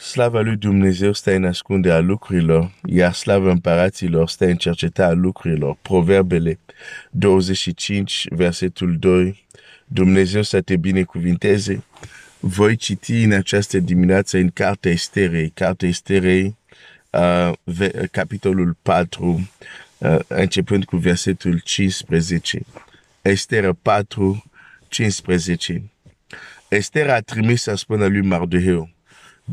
Slava lui Dumnezeu stă în ascunde a lucrurilor, iar slava împăraților stă în cerceta a lucrurilor. Proverbele 25, versetul 2. Dumnezeu să te binecuvinteze. Voi citi în această dimineață în Cartea Esterei, Cartea Esterei, uh, capitolul 4, uh, începând cu versetul 15. Estera 4, 15. Estera a trimis să spună lui Mardoheu,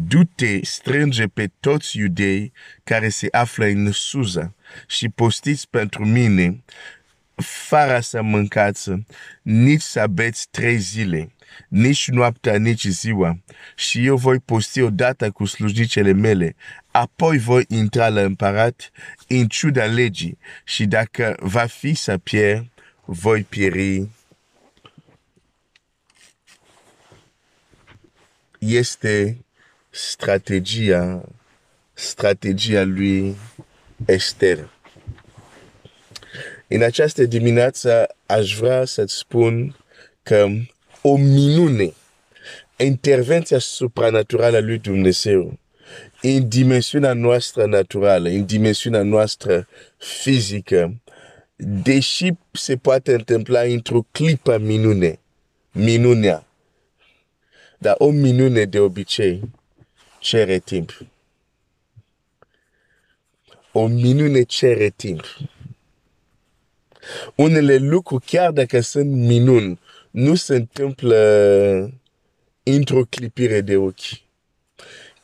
du-te strânge pe toți iudei care se află în Suza și postiți pentru mine fără să mâncați, nici să beți trei zile, nici noaptea, nici ziua, și eu voi posti odată cu slujicele mele, apoi voi intra la împărat în ciuda legii și dacă va fi să pierd, voi pieri. Este strategia, strategia lui Esther. În această dimineață aș vrea să-ți spun că o minune, intervenția supranaturală a lui Dumnezeu, în dimensiunea noastră naturală, în dimensiunea noastră fizică, deși se poate întâmpla într-o clipă minune, minunea, dar o minune de obicei cere timp. O minune cere timp. Unele lucruri, chiar dacă sunt minuni, nu se întâmplă într-o clipire de ochi.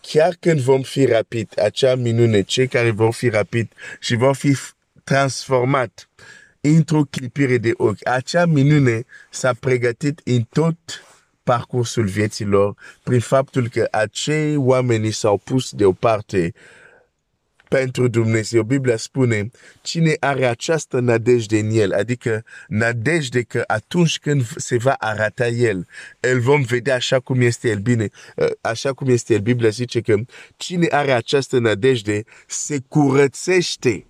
Chiar când vom fi rapid, acea minune, cei care vor fi rapid și vor fi transformat într-o clipire de ochi, acea minune s-a pregătit în tot parcursul vieților prin faptul că acei oameni s-au pus deoparte pentru Dumnezeu. Biblia spune, cine are această nădejde în el, adică nădejde că atunci când se va arata el, el vom vedea așa cum este el bine, ă, așa cum este el. Biblia zice că cine are această nădejde se curățește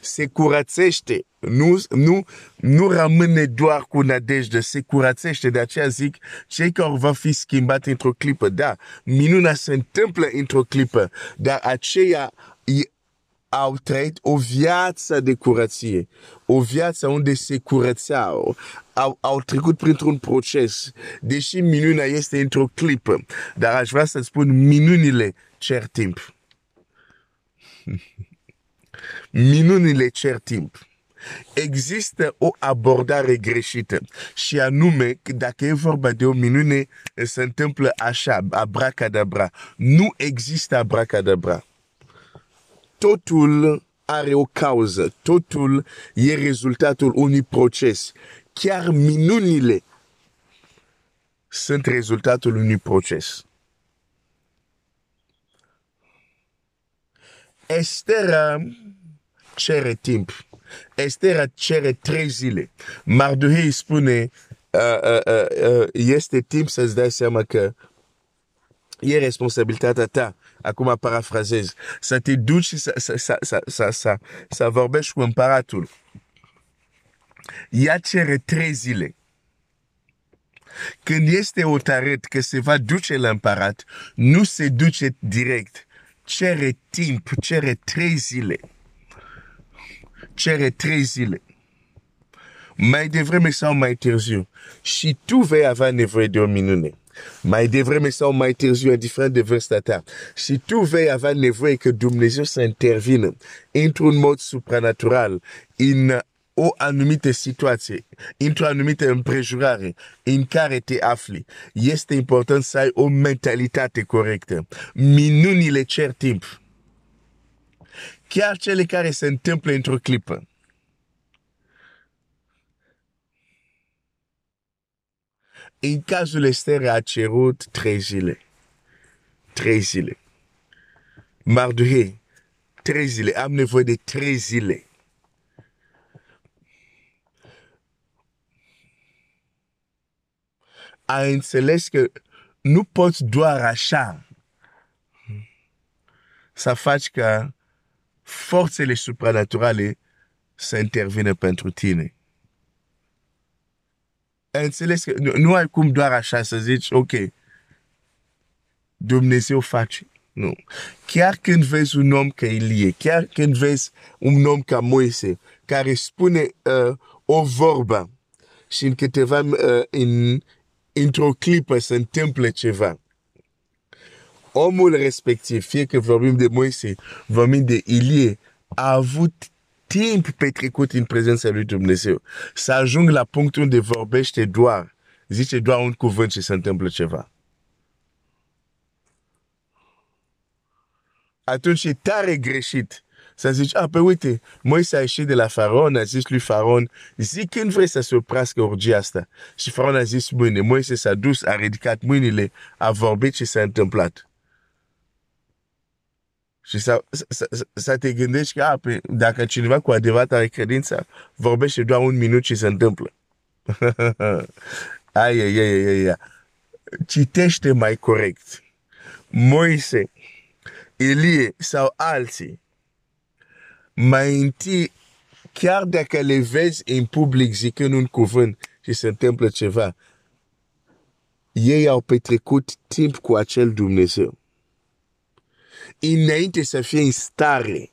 se curățește, nu, nu, nu rămâne doar cu nădejde, se curățește. De aceea zic, cei care vor fi schimbați într-o clipă, da, minunea se întâmplă într-o clipă, dar aceia au trăit o viață de curăție, o viață unde se curățeau, au, au trecut printr-un proces. Deși minunea este într-o clipă, dar aș vrea să spun, minunile cer timp. minunile cer timp. Există o abordare greșită și anume că dacă e vorba de o minune, se întâmplă așa, abracadabra. Nu există abracadabra. Totul are o cauză, totul e rezultatul unui proces. Chiar minunile sunt rezultatul unui proces. Estera cere timp. Estera cere trei zile. Mardohei spune, uh, uh, uh, uh, este timp să-ți dai seama că e responsabilitatea ta. Acum parafrazez. Să te duci și să, să, să, să, să, să, să vorbești cu împăratul. Ea cere trei zile. Când este otaret că se va duce la împărat, nu se duce direct. Cere timp, cere trei zile cere trei zile. Mai devreme sau mai târziu. Și tu vei avea nevoie de o minune. Mai devreme sau mai târziu, indiferent de vârsta ta. Și tu vei avea nevoie că Dumnezeu să intervină într-un mod supranatural în o anumită situație, într-o anumită împrejurare în care te afli. Este important să ai o mentalitate corectă. Minunile cer timp chiar cele care se întâmplă într-o clipă. În cazul Esther a cerut trei zile. Trei zile. Mardohei, trei zile. Am nevoie de trei zile. A înțeles că nu poți doar așa să faci ca forțele supranaturale să intervină pentru tine. Înțeles că nu, nu ai cum doar așa să zici, ok, Dumnezeu face. Nu. Chiar când vezi un om ca Ilie, chiar când vezi un om ca Moise, care spune uh, o vorbă și în câteva, uh, în, într-o clipă se întâmplă ceva. Omul respectiv, fie că vorbim de Moise, vorbim de Ilie, a avut timp petrecut în prezența lui Dumnezeu. Să ajung la punctul unde vorbește doar, zice doar un cuvânt și se întâmplă ceva. Atunci e tare greșit să zici, ah, pe uite, Moise a ieșit de la faraon, a zis lui faraon, zi când vrei să se oprească orgia asta. Și faraon a zis mâine, Moise s-a dus, a ridicat mâinile, a vorbit și s-a întâmplat. Și să, să, să te gândești că, a, pe, dacă cineva cu adevărat are credință, vorbește doar un minut și se întâmplă. ai, ai, ai, ai, ai. Citește mai corect. Moise, Elie sau alții, mai întâi, chiar dacă le vezi în public zicând un cuvânt și se întâmplă ceva, ei au petrecut timp cu acel Dumnezeu înainte să fie în stare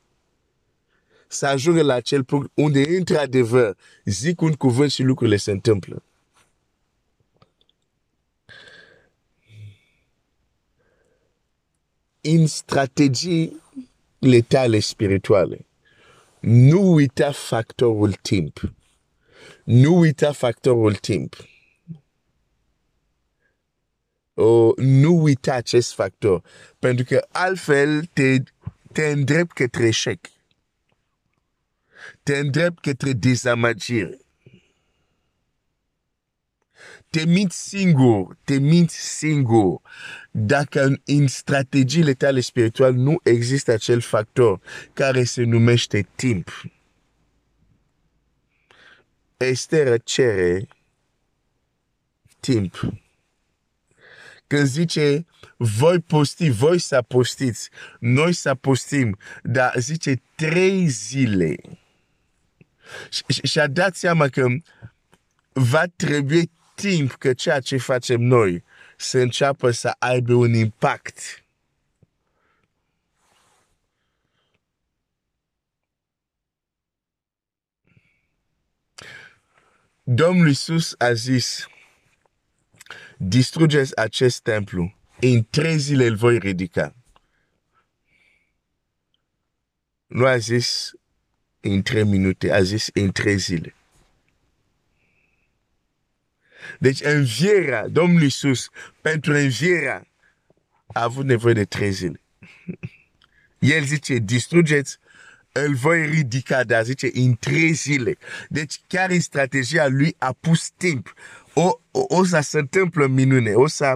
să ajungă la acel punct unde, într-adevăr, zic un cuvânt și lucrurile se întâmplă. În strategiile tale spirituale, nu uita factorul timp. Nu uita factorul timp o, nu uita acest factor, pentru că altfel te, te îndrept către eșec. Te îndrept către dezamăgire. Te minți singur, te minți singur. Dacă în strategiile tale spirituale nu există acel factor care se numește timp. Esther cere timp. Când zice, voi posti, voi să postiți, noi să postim, dar zice trei zile. Și a dat seama că va trebui timp că ceea ce facem noi să înceapă să aibă un impact. Domnul Iisus a zis, distrugeți acest templu, în trei zile îl voi ridica. Nu a zis în trei minute, a zis în trei zile. Deci învierea, Domnul Iisus, pentru învierea, a avut nevoie de trei zile. El zice, distrugeți, îl voi ridica, dar zice, în trei zile. Deci chiar în strategia lui a pus timp o, o, o să se întâmplă minune, o să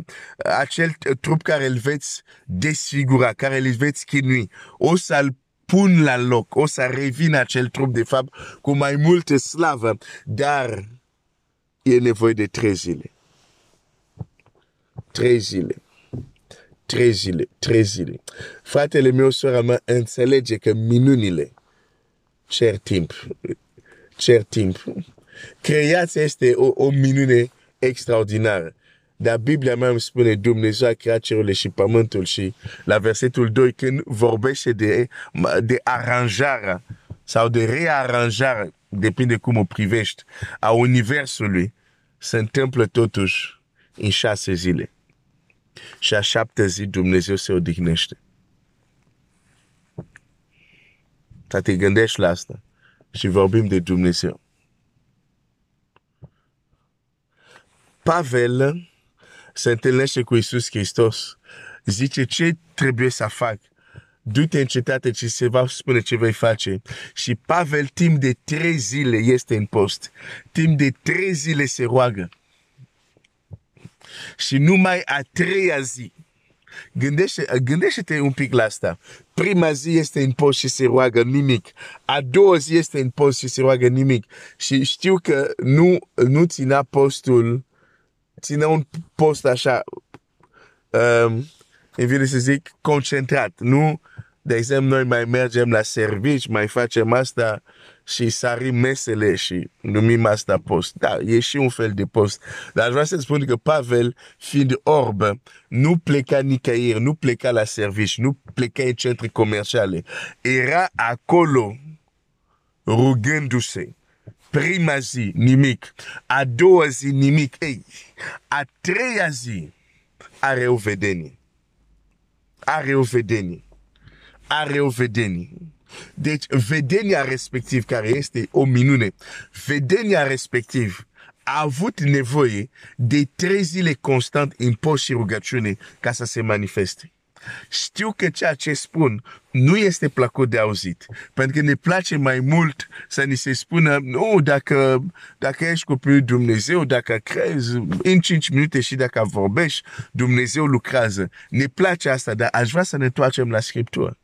acel trup care îl veți desfigura, care îl veți chinui, o să-l pun la loc, o să revină acel trup de fapt cu mai multă slavă, dar e nevoie de trei zile. Trei zile. Trei zile, trei zile. Fratele meu, sora mea, înțelege că minunile cer timp. Cer timp. Creația este o, o minune extraordinară. Dar Biblia mea îmi spune Dumnezeu a creat cerurile și pământul și la versetul 2 când vorbește de, de aranjarea sau de rearanjare, depinde cum o privești, a universului, se întâmplă totuși în șase zile. Și a șapte zi Dumnezeu se odihnește. Să te gândești la asta și vorbim de Dumnezeu. Pavel se întâlnește cu Isus Hristos. Zice ce trebuie să fac. Du-te în cetate și se va spune ce vei face. Și Pavel timp de trei zile este în post. Timp de trei zile se roagă. Și numai a treia zi, Gândește, gândește-te un pic la asta. Prima zi este în post și se roagă nimic. A doua zi este în post și se roagă nimic. Și știu că nu, nu ținea postul ține un post așa, um, îmi vine să zic, concentrat. Nu De exemplu, noi mai mergem la servici, mai facem asta și sarim mesele și numim asta post. Da, e și un fel de post. Dar vreau să spun că Pavel, fiind orb, nu pleca nicăieri, nu pleca la servici, nu pleca în centre comerciale. Era acolo rugându-se. Prima zi, nimic. A doua zi, nimic. Ei, a treia zi, are o vedenie. Are o vedenie. Are o vedenie. Deci, vedenia respectiv, care este o minune, vedenia respectiv a avut nevoie de trei zile constant în post și rugăciune ca să se manifeste. Știu că ceea ce spun nu este plăcut de auzit, pentru că ne place mai mult să ni se spună, nu, dacă, dacă ești copilul Dumnezeu, dacă crezi în 5 minute și dacă vorbești, Dumnezeu lucrează. Ne place asta, dar aș vrea să ne întoarcem la Scriptură.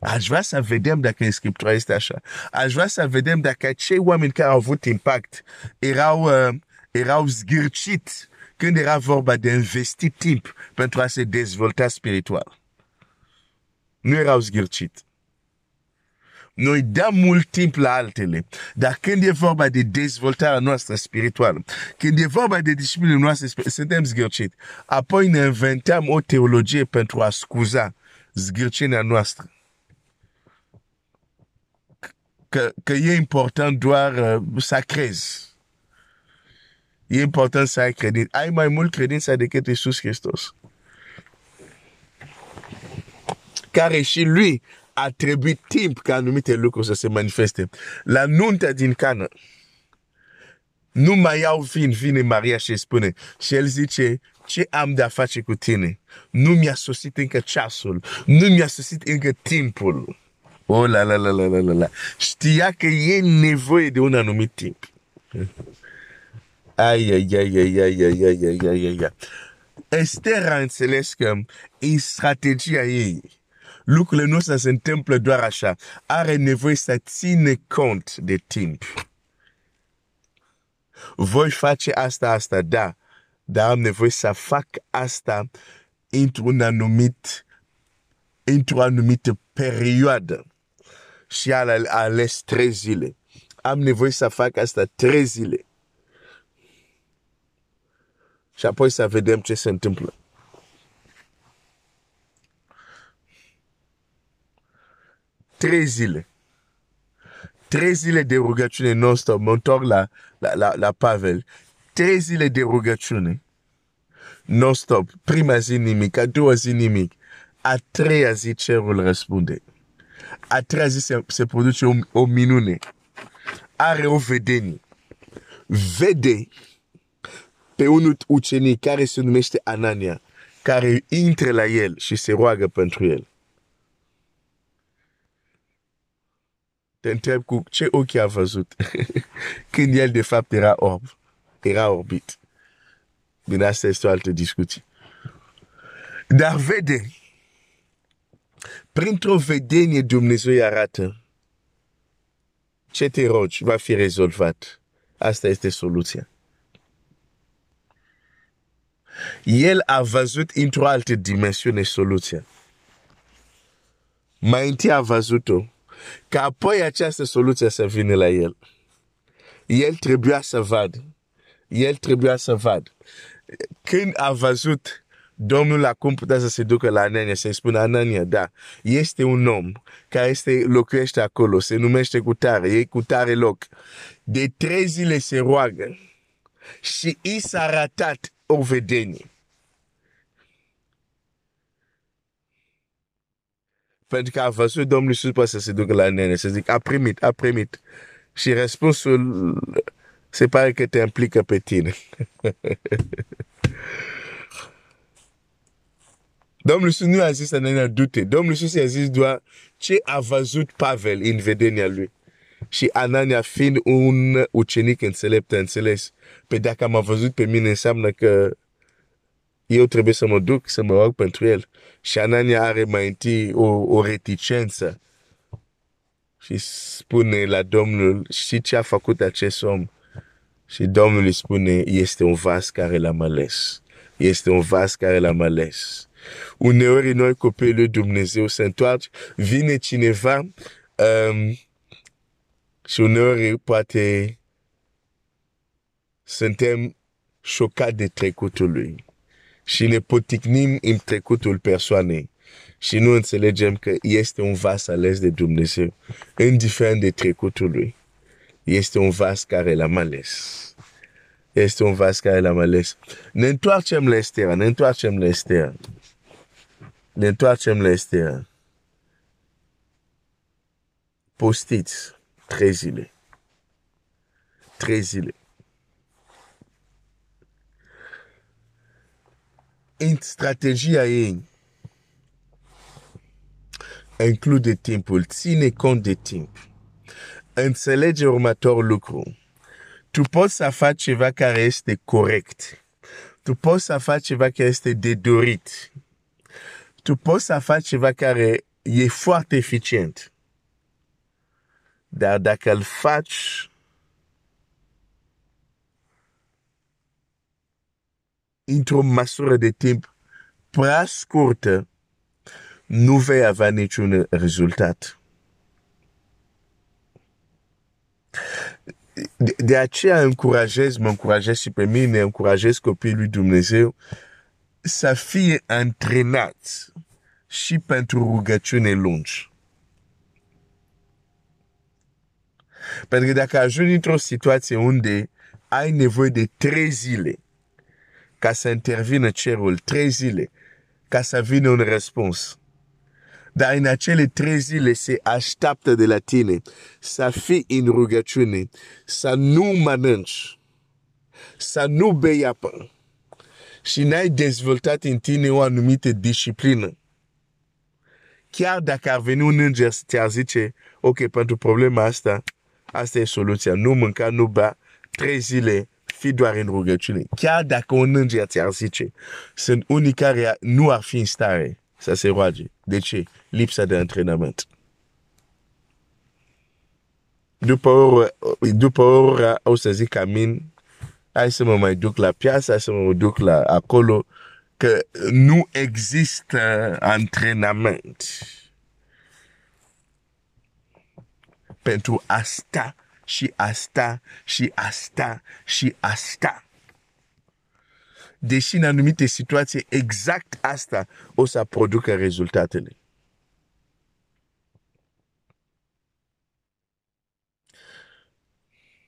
Aș vrea să vedem dacă în Scriptura este așa. Aș vrea să vedem dacă cei oameni care au avut impact erau, uh, erau zgârciți când era vorba de investi timp pentru a se dezvolta spiritual. Nu erau zgârciți. Noi dăm mult timp la altele, dar când e vorba de dezvoltarea noastră spirituală, când e vorba de disciplină noastră, suntem zgârciți. Apoi ne inventăm o teologie pentru a scuza zgârcirea noastră că, că e important doar uh, să crezi. E important să ai credință. Ai mai mult credință decât Iisus Hristos. Care și lui a trebuit timp ca anumite lucruri să se manifeste. La nunta din Cana, nu mai iau vin, vine Maria și spune, și el zice, ce am de a face cu tine? Nu mi-a sosit încă ceasul, nu mi-a sosit încă timpul. Oh la la la la la la la. Știa că e nevoie de un anumit timp. Ai, ai, ai, ai, ai, ai, ai, ai, ai, ai, ai. Esther a înțeles că e strategia ei. Lucrurile nu se întâmplă doar așa. Are nevoie să ține cont de timp. Voi face asta, asta, da. Dar am nevoie să fac asta într-un anumit, într-o anumită perioadă și a ales trei zile. Am nevoie să fac asta trei zile. Și apoi să vedem ce se întâmplă. Trei zile. Trei zile de rugăciune non-stop. Mă întorc la, la, la, la Pavel. Trei zile de rugăciune non-stop. Prima zi nimic, a doua zi nimic. A treia zi cerul răspunde a treia zi se, se produce o, o minune. Are o vedenie. Vede pe un ucenic care se numește Anania, care intră la el și se roagă pentru el. Te întreb cu ce ochi a văzut când el de fapt era orb, era orbit. Bine, asta este o altă discuție. Dar vede printr-o vedenie Dumnezeu îi arată ce te rogi va fi rezolvat. Asta este soluția. El a văzut într-o altă dimensiune soluția. Mai întâi a văzut-o, ca apoi această soluție să vină la el. El trebuia să vadă. El trebuia să vadă. Când a văzut Domnul acum putea să se ducă la Anania să-i spună, Anania, da, este un om care este, locuiește acolo, se numește cu tare, e cu tare loc. De trei zile se roagă și i s-a ratat o vedenie. Pentru că a văzut Domnul Iisus poate să se ducă la Anania, să zic, a primit, a primit. Și răspunsul se pare că te implică pe tine. Domnul Iisus nu a zis să ne dute. Domnul Iisus a zis doar ce a văzut Pavel în vedenia lui. Și Anania fiind un ucenic înțelept, a înțeles. Pe dacă m-a văzut pe mine înseamnă că eu trebuie să mă duc să mă rog pentru el. Și Anania are mai întâi o, o reticență. Și spune la Domnul, și ce a făcut acest om? Și Domnul îi spune, este un vas care l-am ales. Este un vas care l-am ales Uneori noi copiii lui Dumnezeu se întoarce, vine cineva um, și uneori poate suntem șocați de trecutul lui și ne poticnim în trecutul persoanei și nu înțelegem că este un vas ales de Dumnezeu, indiferent de trecutul lui. Este un vas care l-am ales. Este un vas care l-am ales. Ne întoarcem la Estera, ne întoarcem la Estera. Ne întoarcem la Estera. Postiți trei zile. Trei zile. În strategia ei, include timpul, ține cont de timp. Înțelege următorul lucru. Tu poți să faci ceva care este corect. Tu poți să faci ceva care este de dorit. Tu poți să faci ceva care e foarte eficient. Dar dacă îl faci într-o măsură de timp prea scurtă, nu vei avea niciun rezultat. De, de aceea încurajez, mă încurajez și pe mine, încurajez copiii lui Dumnezeu să fie antrenați și pentru rugăciune lungi. Pentru că dacă ajungi într-o situație unde ai nevoie de trei zile ca să intervină cerul, trei zile ca să vină un răspuns, dar în acele trei zile se așteaptă de la tine să fii în rugăciune, să nu mănânci, să nu bei apă și n-ai dezvoltat în tine o anumită disciplină. Chiar dacă ar veni un înger să te zice, ok, pentru problema asta, asta e soluția, nu mânca, nu bea, trei zile, fi doar în rugăciune. Chiar dacă un înger ți-ar zice, sunt unii care nu ar fi în stare să se roage. De ce? Lipsa de antrenament. După o după o oră o să zic amin, hai să mă mai duc la piață, hai să mă duc la acolo, că nu există antrenament. Pentru asta și asta și asta și asta deși în anumite situații exact asta o să producă rezultatele.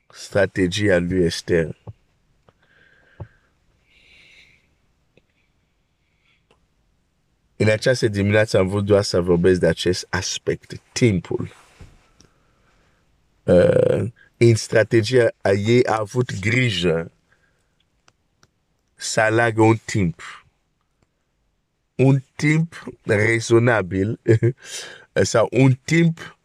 Strategia lui Esther. În această dimineață am vrut doar să vorbesc de acest aspect, timpul. Uh, în strategia ei a avut grijă să aleagă un timp. Un timp rezonabil sau un timp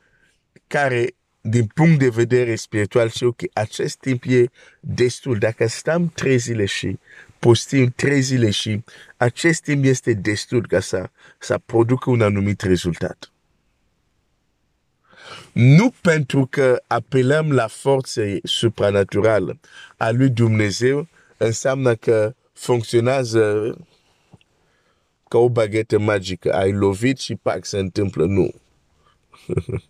care, din punct de vedere spiritual, și ok, acest timp e destul. Dacă stăm trei zile și postim trei zile și acest timp este destul ca să, să producă un anumit rezultat. Nu pentru că apelăm la forță supranaturală a lui Dumnezeu, înseamnă că funcționează ca o baghetă magică. Ai lovit și pac, se întâmplă. Nu.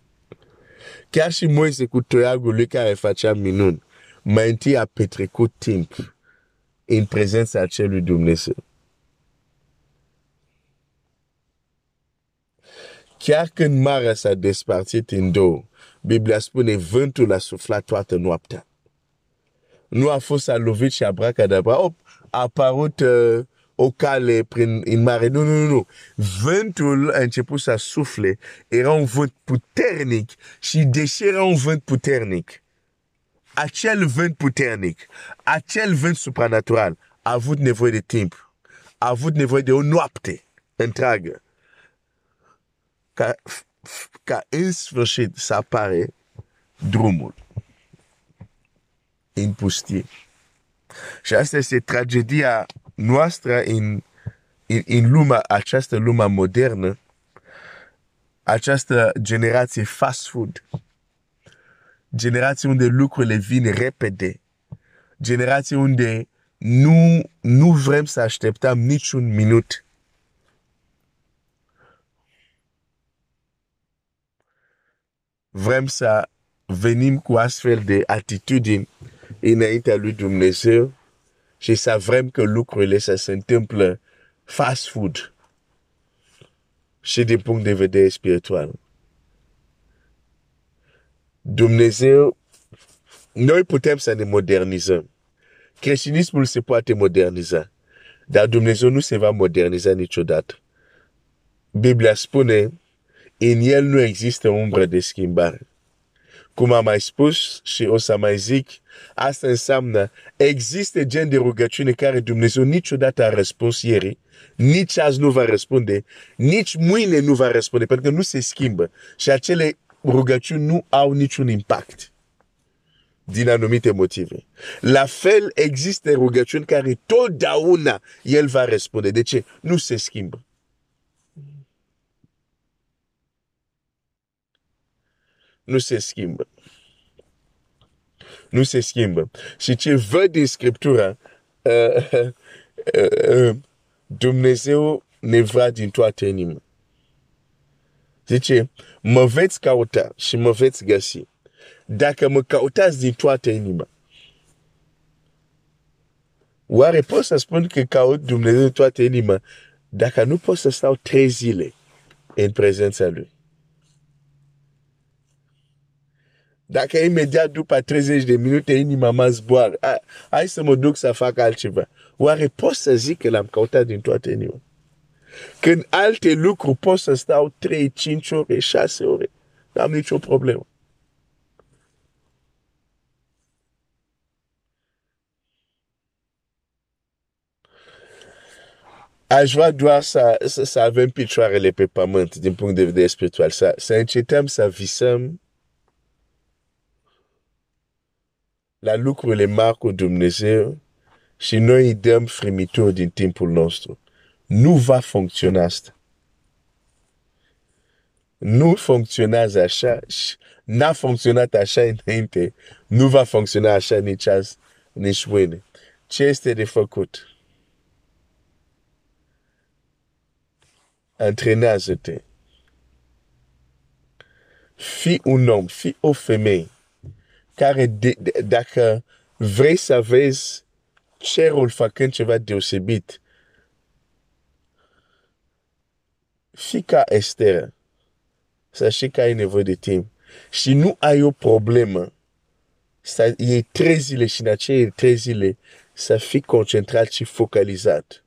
Chiar și Moise cu toiagul lui care facea minuni, mai întâi a petrecut timp în prezența acelui Dumnezeu. Chiar când marea s-a despărțit în două, Biblia spune vântul a suflat toată noaptea. Nu a fost a lovit și abracadabra, op, a apărut uh, o cale prin, în mare. Nu, nu, nu. Vântul a început să sufle. Era un vânt puternic și deși era un vânt puternic, acel vânt puternic, acel vânt supranatural a avut nevoie de timp. A avut nevoie de o noapte întreagă ca, ca în sfârșit să apare drumul. În pustie. Și asta este tragedia noastră în, în, în lumea, această lume modernă, această generație fast food, generație unde lucrurile vin repede, generație unde nu, nu vrem să așteptăm niciun minut vrem să venim cu astfel de atitudini înaintea lui Dumnezeu și să vrem că lucrurile să se întâmplă fast food și din punct de vedere spiritual. Dumnezeu, noi putem să ne modernizăm. Creștinismul se poate moderniza, dar Dumnezeu nu se va moderniza niciodată. Biblia spune, în el nu există umbră de schimbare. Cum am mai spus și o să mai zic, asta înseamnă, există gen de rugăciune care Dumnezeu niciodată a răspuns ieri, nici azi nu va răspunde, nici mâine nu va răspunde, pentru că nu se schimbă. Și acele rugăciuni nu au niciun impact din anumite motive. La fel există rugăciuni care totdeauna El va răspunde. De ce? Nu se schimbă. Nu se schimbă. Nu se schimbă. Și ce văd din Scriptura, uh, uh, uh, Dumnezeu ne vrea din toată inima. Zice, mă veți cauta și mă veți găsi. Dacă mă cautați din toată inima. Oare pot să spun că caut Dumnezeu din toată inima dacă nu pot să stau trei zile în prezența Lui? Dacă imediat după 30 de minute inima mă zboară, hai să mă duc să fac altceva. Oare pot să zic că l-am căutat din toată inima? Când alte lucruri pot să stau 3, 5 ore, 6 ore, nu am nicio problemă. Aș vrea doar să, să, să avem picioarele pe pământ din punct de vedere spiritual, să, să încetăm să visăm la lucrurile mari cu Dumnezeu și noi îi dăm frimituri din timpul nostru. Nu va funcționa asta. Nu funcționează așa, n-a funcționat așa înainte, nu va funcționa așa nici azi, nici mâine. Ce este de făcut? Antrenează-te. Fii un om, fii o femeie care de, de, dacă vrei să vezi cerul făcând ceva deosebit, fii ca Esther, să știi că ai nevoie de timp și nu ai o problemă să iei trei zile și în acele trei zile să fii concentrat și focalizat.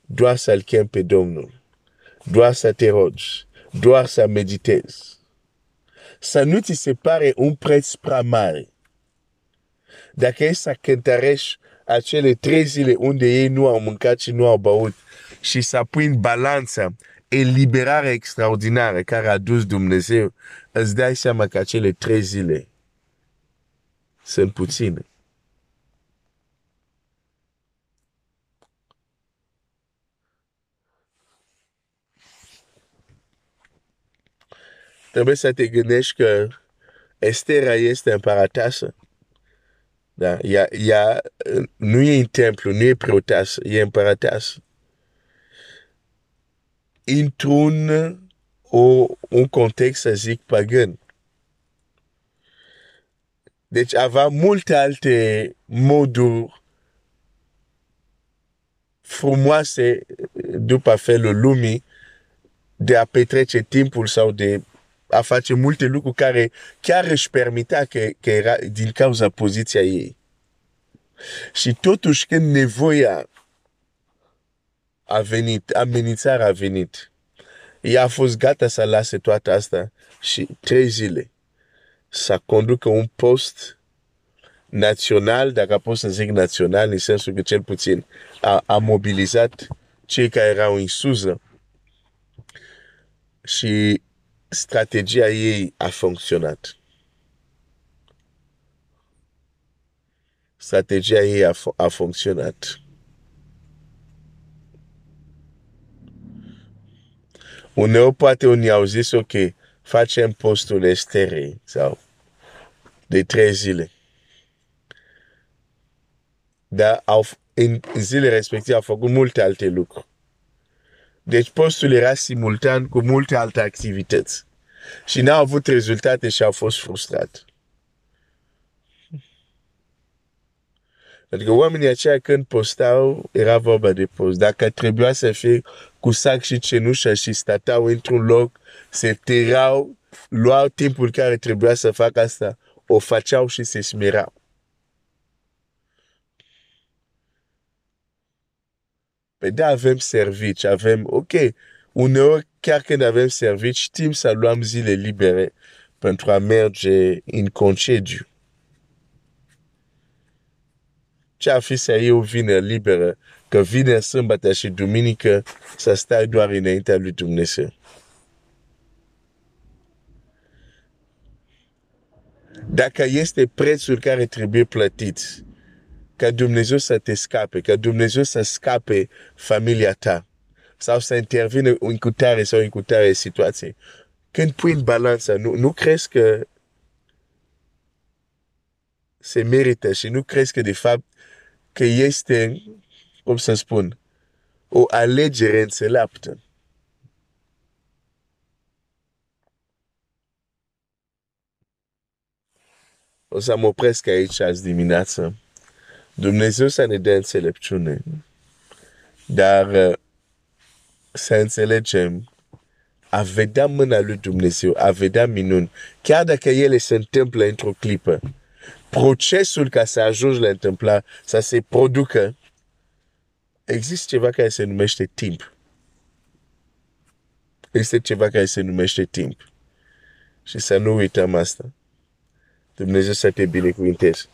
Doar să-L chem pe Domnul. Doar să te rogi. Doar să meditezi să nu ți se pare un preț prea mare. Dacă e să cântărești acele trei zile unde ei nu au mâncat și nu au băut și să pui în balanță eliberarea extraordinară care a dus Dumnezeu, îți dai seama că acele trei zile sunt puține. Trebuie să te gândești că Estera este împărăteasă. Da? Ea, ea, nu e în templu, nu e preotasă, e împărăteasă. Într-un o, un context, să zic, pagan. Deci avea multe alte moduri frumoase după felul lumii de a petrece timpul sau de a face multe lucruri care chiar își permitea că, că era din cauza poziția ei. Și totuși când nevoia a venit, amenințarea a venit, ea a fost gata să lase toată asta și trei zile să conducă un post național, dacă pot să zic național, în sensul că cel puțin a, a mobilizat cei care erau în suză și strategia ei a funcționat. Strategia ei a, a funcționat. Uneori poate unii au zis, ok, facem postul estere sau de trei zile. Dar au, în zile respective au făcut multe alte lucruri. Deci postul era simultan cu multe alte activități. Și n-au avut rezultate și au fost frustrat. Adică oamenii aceia când postau, era vorba de post. Dacă trebuia să fie cu sac și cenușă și statau într-un loc, se terau, luau timpul care trebuia să facă asta, o făceau și se smerau. Păi da, avem servici, avem, ok, uneori chiar când avem servici, știm să luăm zile libere pentru a merge în concediu. Ce ar fi să iei o vineri liberă, că vineri, sâmbătă și duminică să stai doar înaintea lui Dumnezeu. Dacă este prețul care trebuie plătit, ca Dumnezeu să te scape, ca Dumnezeu să scape familia ta sau să intervine în cutare sau în cutare situație. Când pui în balanță, nu, nu crezi că se merită și nu crezi că de fapt că este, cum să spun, o alegere înțeleaptă. O să mă opresc aici azi dimineață. Dumnezeu să ne dea înțelepciune. Dar uh, să înțelegem a vedea mâna lui Dumnezeu, a vedea minuni, chiar dacă ele se întâmplă într-o clipă, procesul ca să ajungi la întâmpla, să se producă, există ceva care se numește timp. Există ceva care se numește timp. Și să nu uităm asta. Dumnezeu să te binecuvinteze.